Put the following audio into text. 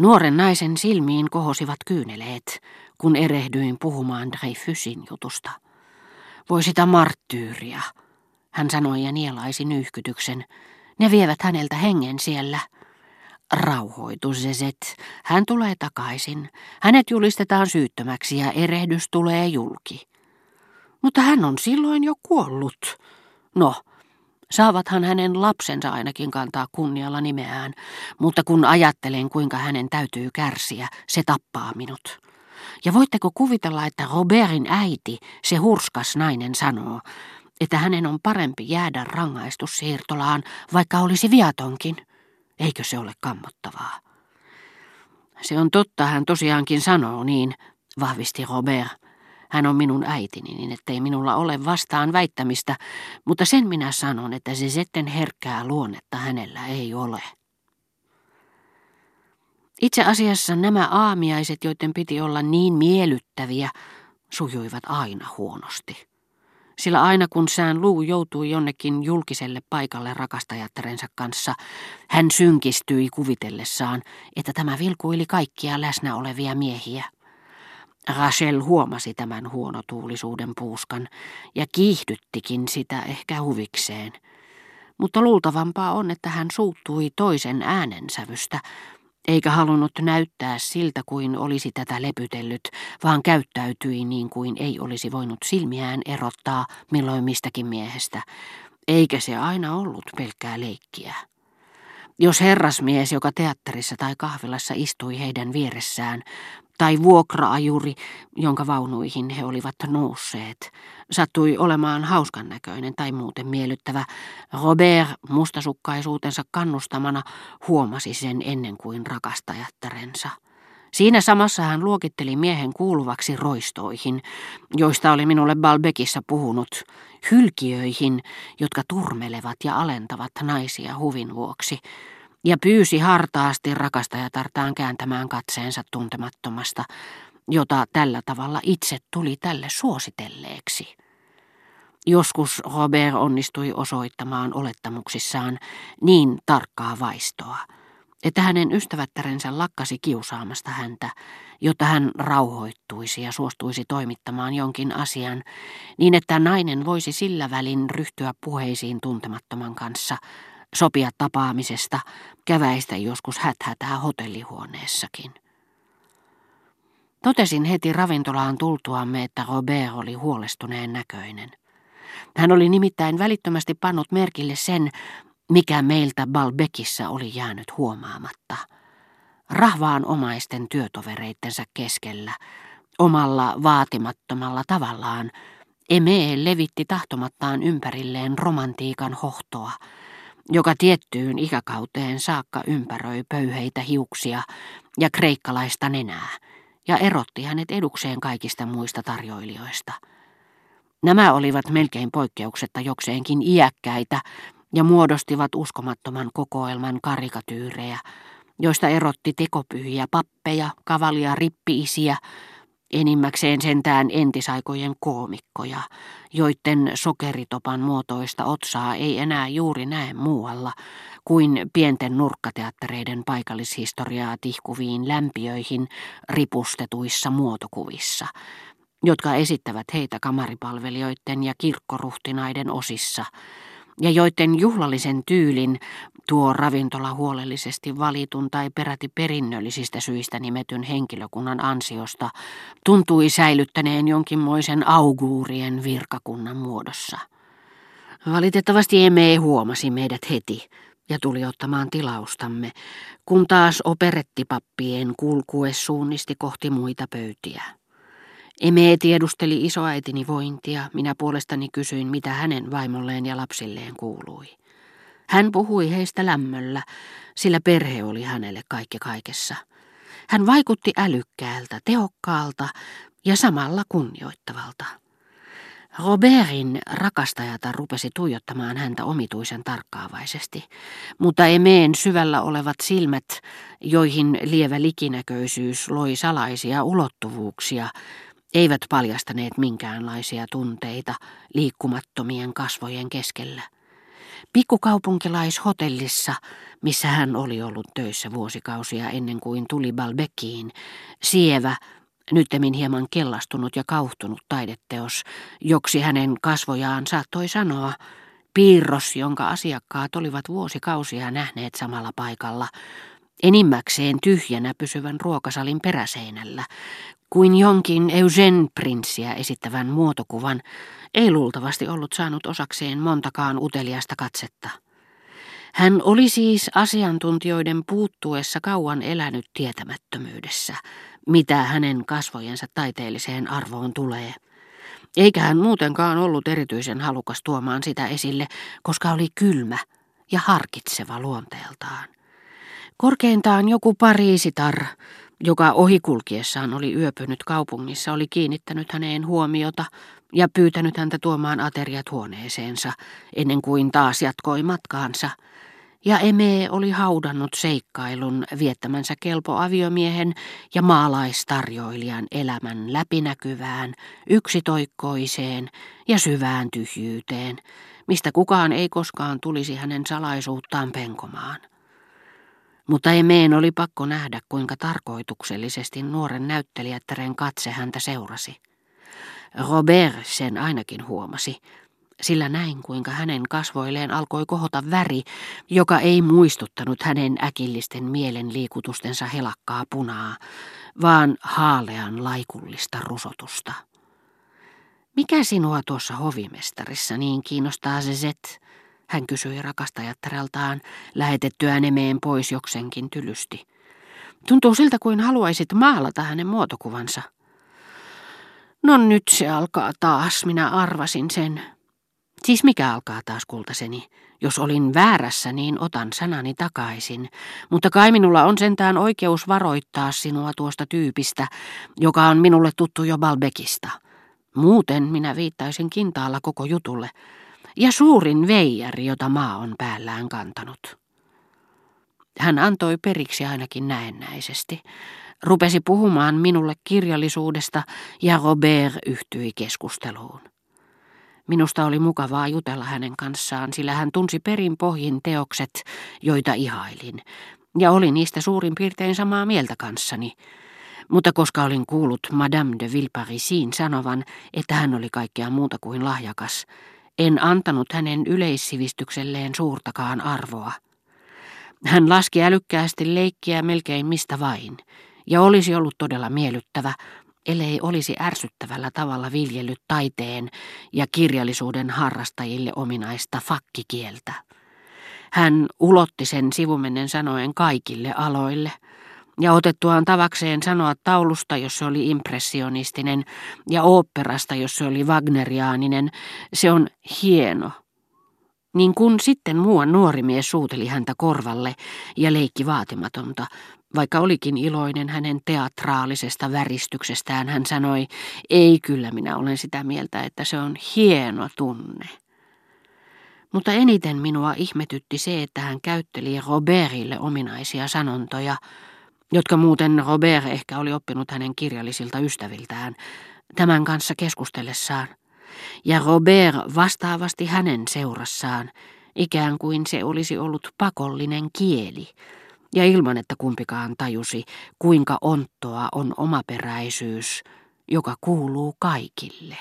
Nuoren naisen silmiin kohosivat kyyneleet, kun erehdyin puhumaan Dreyfusin jutusta. Voi sitä marttyyriä, hän sanoi ja nielaisi nyyhkytyksen. Ne vievät häneltä hengen siellä. Rauhoitu Zezet, hän tulee takaisin. Hänet julistetaan syyttömäksi ja erehdys tulee julki. Mutta hän on silloin jo kuollut. No, Saavathan hänen lapsensa ainakin kantaa kunnialla nimeään, mutta kun ajattelen, kuinka hänen täytyy kärsiä, se tappaa minut. Ja voitteko kuvitella, että Robertin äiti, se hurskas nainen, sanoo, että hänen on parempi jäädä rangaistussiirtolaan, vaikka olisi viatonkin? Eikö se ole kammottavaa? Se on totta, hän tosiaankin sanoo niin, vahvisti Robert. Hän on minun äitini, niin ettei minulla ole vastaan väittämistä, mutta sen minä sanon, että se sitten herkkää luonnetta hänellä ei ole. Itse asiassa nämä aamiaiset, joiden piti olla niin miellyttäviä, sujuivat aina huonosti. Sillä aina kun sään luu joutui jonnekin julkiselle paikalle rakastajattarensa kanssa, hän synkistyi kuvitellessaan, että tämä vilkuili kaikkia läsnä olevia miehiä. Rachel huomasi tämän huonotuulisuuden puuskan ja kiihdyttikin sitä ehkä huvikseen. Mutta luultavampaa on, että hän suuttui toisen äänensävystä, eikä halunnut näyttää siltä kuin olisi tätä lepytellyt, vaan käyttäytyi niin kuin ei olisi voinut silmiään erottaa milloin mistäkin miehestä, eikä se aina ollut pelkkää leikkiä. Jos herrasmies, joka teatterissa tai kahvilassa istui heidän vieressään, tai vuokraajuri, jonka vaunuihin he olivat nousseet, sattui olemaan hauskan näköinen tai muuten miellyttävä, Robert mustasukkaisuutensa kannustamana huomasi sen ennen kuin rakastajattarensa. Siinä samassa hän luokitteli miehen kuuluvaksi roistoihin, joista oli minulle Balbekissa puhunut, hylkiöihin, jotka turmelevat ja alentavat naisia huvin vuoksi, ja pyysi hartaasti rakastajatartaan kääntämään katseensa tuntemattomasta, jota tällä tavalla itse tuli tälle suositelleeksi. Joskus Robert onnistui osoittamaan olettamuksissaan niin tarkkaa vaistoa, että hänen ystävättärensä lakkasi kiusaamasta häntä, jotta hän rauhoittuisi ja suostuisi toimittamaan jonkin asian, niin että nainen voisi sillä välin ryhtyä puheisiin tuntemattoman kanssa, sopia tapaamisesta, käväistä joskus häthätää hotellihuoneessakin. Totesin heti ravintolaan tultuamme, että Robert oli huolestuneen näköinen. Hän oli nimittäin välittömästi pannut merkille sen, mikä meiltä Balbekissa oli jäänyt huomaamatta. Rahvaan omaisten työtovereittensa keskellä, omalla vaatimattomalla tavallaan, Eme levitti tahtomattaan ympärilleen romantiikan hohtoa, joka tiettyyn ikäkauteen saakka ympäröi pöyheitä hiuksia ja kreikkalaista nenää, ja erotti hänet edukseen kaikista muista tarjoilijoista. Nämä olivat melkein poikkeuksetta jokseenkin iäkkäitä ja muodostivat uskomattoman kokoelman karikatyyrejä, joista erotti tekopyhiä pappeja, kavalia rippiisiä, enimmäkseen sentään entisaikojen koomikkoja, joiden sokeritopan muotoista otsaa ei enää juuri näe muualla kuin pienten nurkkateattereiden paikallishistoriaa tihkuviin lämpiöihin ripustetuissa muotokuvissa, jotka esittävät heitä kamaripalvelijoiden ja kirkkoruhtinaiden osissa, ja joiden juhlallisen tyylin tuo ravintola huolellisesti valitun tai peräti perinnöllisistä syistä nimetyn henkilökunnan ansiosta tuntui säilyttäneen jonkinmoisen auguurien virkakunnan muodossa. Valitettavasti emme huomasi meidät heti ja tuli ottamaan tilaustamme, kun taas operettipappien kulkue suunnisti kohti muita pöytiä. Eme tiedusteli isoäitini vointia, minä puolestani kysyin, mitä hänen vaimolleen ja lapsilleen kuului. Hän puhui heistä lämmöllä, sillä perhe oli hänelle kaikki kaikessa. Hän vaikutti älykkäältä, tehokkaalta ja samalla kunnioittavalta. Robertin rakastajata rupesi tuijottamaan häntä omituisen tarkkaavaisesti, mutta emeen syvällä olevat silmät, joihin lievä likinäköisyys loi salaisia ulottuvuuksia, eivät paljastaneet minkäänlaisia tunteita liikkumattomien kasvojen keskellä. Pikkukaupunkilaishotellissa, missä hän oli ollut töissä vuosikausia ennen kuin tuli Balbekiin, sievä, nyttemmin hieman kellastunut ja kauhtunut taideteos, joksi hänen kasvojaan saattoi sanoa, piirros, jonka asiakkaat olivat vuosikausia nähneet samalla paikalla, enimmäkseen tyhjänä pysyvän ruokasalin peräseinällä, kuin jonkin Eugene Prinssiä esittävän muotokuvan, ei luultavasti ollut saanut osakseen montakaan uteliasta katsetta. Hän oli siis asiantuntijoiden puuttuessa kauan elänyt tietämättömyydessä, mitä hänen kasvojensa taiteelliseen arvoon tulee. Eikä hän muutenkaan ollut erityisen halukas tuomaan sitä esille, koska oli kylmä ja harkitseva luonteeltaan. Korkeintaan joku pariisitar, joka ohikulkiessaan oli yöpynyt kaupungissa, oli kiinnittänyt häneen huomiota ja pyytänyt häntä tuomaan ateriat huoneeseensa, ennen kuin taas jatkoi matkaansa. Ja Eme oli haudannut seikkailun viettämänsä kelpo aviomiehen ja maalaistarjoilijan elämän läpinäkyvään, yksitoikkoiseen ja syvään tyhjyyteen, mistä kukaan ei koskaan tulisi hänen salaisuuttaan penkomaan. Mutta Emeen oli pakko nähdä, kuinka tarkoituksellisesti nuoren näyttelijättären katse häntä seurasi. Robert sen ainakin huomasi, sillä näin kuinka hänen kasvoilleen alkoi kohota väri, joka ei muistuttanut hänen äkillisten mielenliikutustensa helakkaa punaa, vaan haalean laikullista rusotusta. Mikä sinua tuossa hovimestarissa niin kiinnostaa Zezet? Hän kysyi rakastajattareltaan, lähetettyään emeen pois joksenkin tylysti. Tuntuu siltä kuin haluaisit maalata hänen muotokuvansa. No nyt se alkaa taas, minä arvasin sen. Siis mikä alkaa taas, kultaseni? Jos olin väärässä, niin otan sanani takaisin. Mutta kai minulla on sentään oikeus varoittaa sinua tuosta tyypistä, joka on minulle tuttu jo Balbekista. Muuten minä viittaisin kintaalla koko jutulle ja suurin veijäri, jota maa on päällään kantanut. Hän antoi periksi ainakin näennäisesti. Rupesi puhumaan minulle kirjallisuudesta ja Robert yhtyi keskusteluun. Minusta oli mukavaa jutella hänen kanssaan, sillä hän tunsi perin pohjin teokset, joita ihailin, ja oli niistä suurin piirtein samaa mieltä kanssani. Mutta koska olin kuullut Madame de Villeparisin sanovan, että hän oli kaikkea muuta kuin lahjakas, en antanut hänen yleissivistykselleen suurtakaan arvoa. Hän laski älykkäästi leikkiä melkein mistä vain, ja olisi ollut todella miellyttävä, ellei olisi ärsyttävällä tavalla viljellyt taiteen ja kirjallisuuden harrastajille ominaista fakkikieltä. Hän ulotti sen sivumennen sanoen kaikille aloille – ja otettuaan tavakseen sanoa taulusta, jos se oli impressionistinen, ja oopperasta, jos se oli wagneriaaninen, se on hieno. Niin kun sitten muuan nuori mies suuteli häntä korvalle ja leikki vaatimatonta, vaikka olikin iloinen hänen teatraalisesta väristyksestään, hän sanoi, ei kyllä minä olen sitä mieltä, että se on hieno tunne. Mutta eniten minua ihmetytti se, että hän käytteli Robertille ominaisia sanontoja, jotka muuten Robert ehkä oli oppinut hänen kirjallisilta ystäviltään, tämän kanssa keskustellessaan. Ja Robert vastaavasti hänen seurassaan, ikään kuin se olisi ollut pakollinen kieli, ja ilman että kumpikaan tajusi, kuinka onttoa on omaperäisyys, joka kuuluu kaikille.